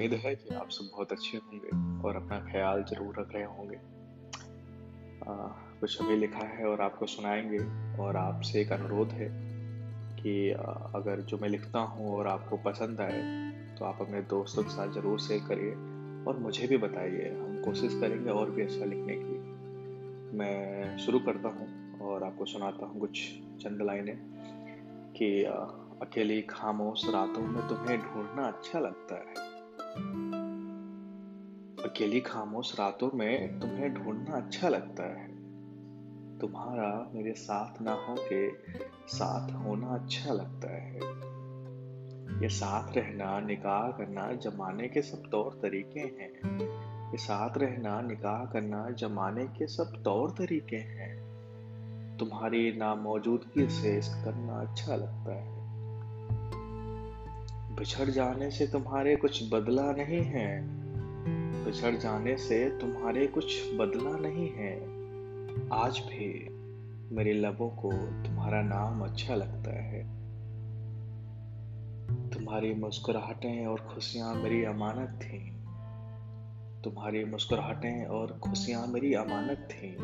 उम्मीद है कि आप सब बहुत अच्छे होंगे और अपना ख्याल ज़रूर रख रहे होंगे। कुछ अभी लिखा है और आपको सुनाएँगे और आपसे एक अनुरोध है कि आ, अगर जो मैं लिखता हूँ और आपको पसंद आए तो आप अपने दोस्तों के साथ ज़रूर शेयर करिए और मुझे भी बताइए। हम कोशिश करेंगे और भी अच्छा लिखने की। मैं शुरू करता हूँ और आपको सुनाता हूँ कुछ चंद लाइनें कि अकेली खामोश रातों में तुम्हें ढूंढना अच्छा लगता है। अकेली खामोश रातों में तुम्हें ढूंढना अच्छा लगता है। तुम्हारा मेरे साथ ना हो के साथ होना अच्छा लगता है। ये साथ रहना, निकाह करना, जमाने के सब तौर तरीके हैं। ये साथ रहना, निकाह करना, जमाने के सब तौर तरीके हैं। तुम्हारी नामौजूदगी से करना अच्छा लगता है। बिछड़ जाने से तुम्हारे कुछ बदला नहीं है। बिछड़ जाने से तुम्हारे कुछ बदला नहीं है। आज भी मेरे लबों को तुम्हारा नाम अच्छा लगता है। तुम्हारी मुस्कुराहटें और खुशियाँ मेरी अमानत थी। तुम्हारी मुस्कुराहटें और खुशियाँ मेरी अमानत थी।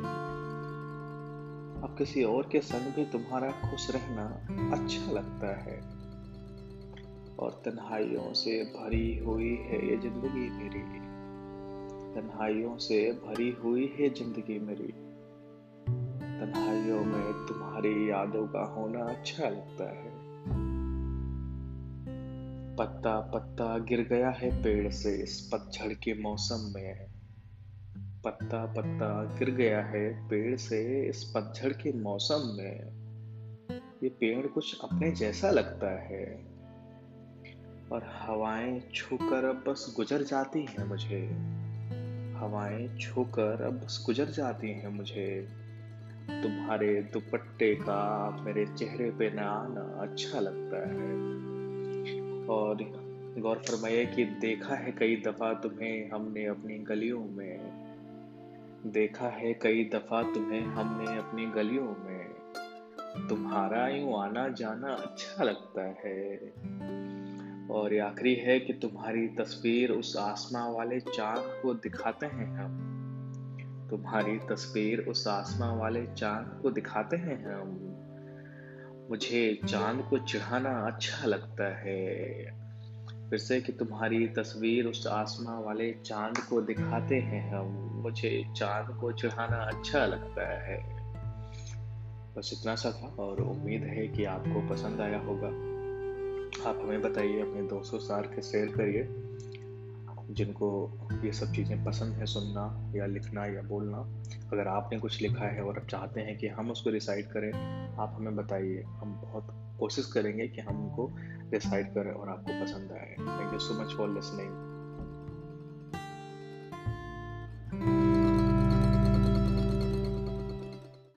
अब किसी और के संग भी तुम्हारा खुश रहना अच्छा लगता है। और तन्हाइयों से भरी हुई है ये ज़िंदगी मेरी। तन्हाइयों से भरी हुई है ज़िंदगी मेरी। तन्हाइयों में तुम्हारी यादों का होना अच्छा लगता है। पत्ता पत्ता गिर गया है पेड़ से इस पतझड़ के मौसम में। पत्ता पत्ता गिर गया है पेड़ से इस पतझड़ के मौसम में। ये पेड़ कुछ अपने जैसा लगता है। और हवाएँ छूकर अब बस गुजर जाती हैं मुझे। हवाएँ छूकर अब बस गुजर जाती हैं मुझे। तुम्हारे दुपट्टे का मेरे चेहरे पे न आना अच्छा लगता है। और गौर फरमाइए कि देखा है कई दफ़ा तुम्हें हमने अपनी गलियों में। देखा है कई दफ़ा तुम्हें हमने अपनी गलियों में। तुम्हारा यूँ आना जाना अच्छा लगता है। और ये आखिरी है कि तुम्हारी तस्वीर उस आसमां वाले चाँद को दिखाते हैं हम। तुम्हारी तस्वीर उस आसमां वाले चाँद को दिखाते हैं हम। मुझे चाँद को चढ़ाना अच्छा लगता है। फिर से कि तुम्हारी तस्वीर उस आसमां वाले चाँद को दिखाते हैं हम। मुझे चाँद को चढ़ाना अच्छा लगता है। बस इतना सा था और उम्मीद है कि आपको पसंद आया होगा। आप हमें बताइए, अपने दोस्तों सार के शेयर करिए, जिनको ये सब चीज़ें पसंद है सुनना या लिखना या बोलना। अगर आपने कुछ लिखा है और आप चाहते हैं कि हम उसको रिसाइड करें, आप हमें बताइए। हम बहुत कोशिश करेंगे कि हम उनको रिसाइड करें और आपको पसंद आए। Thank you so much for listening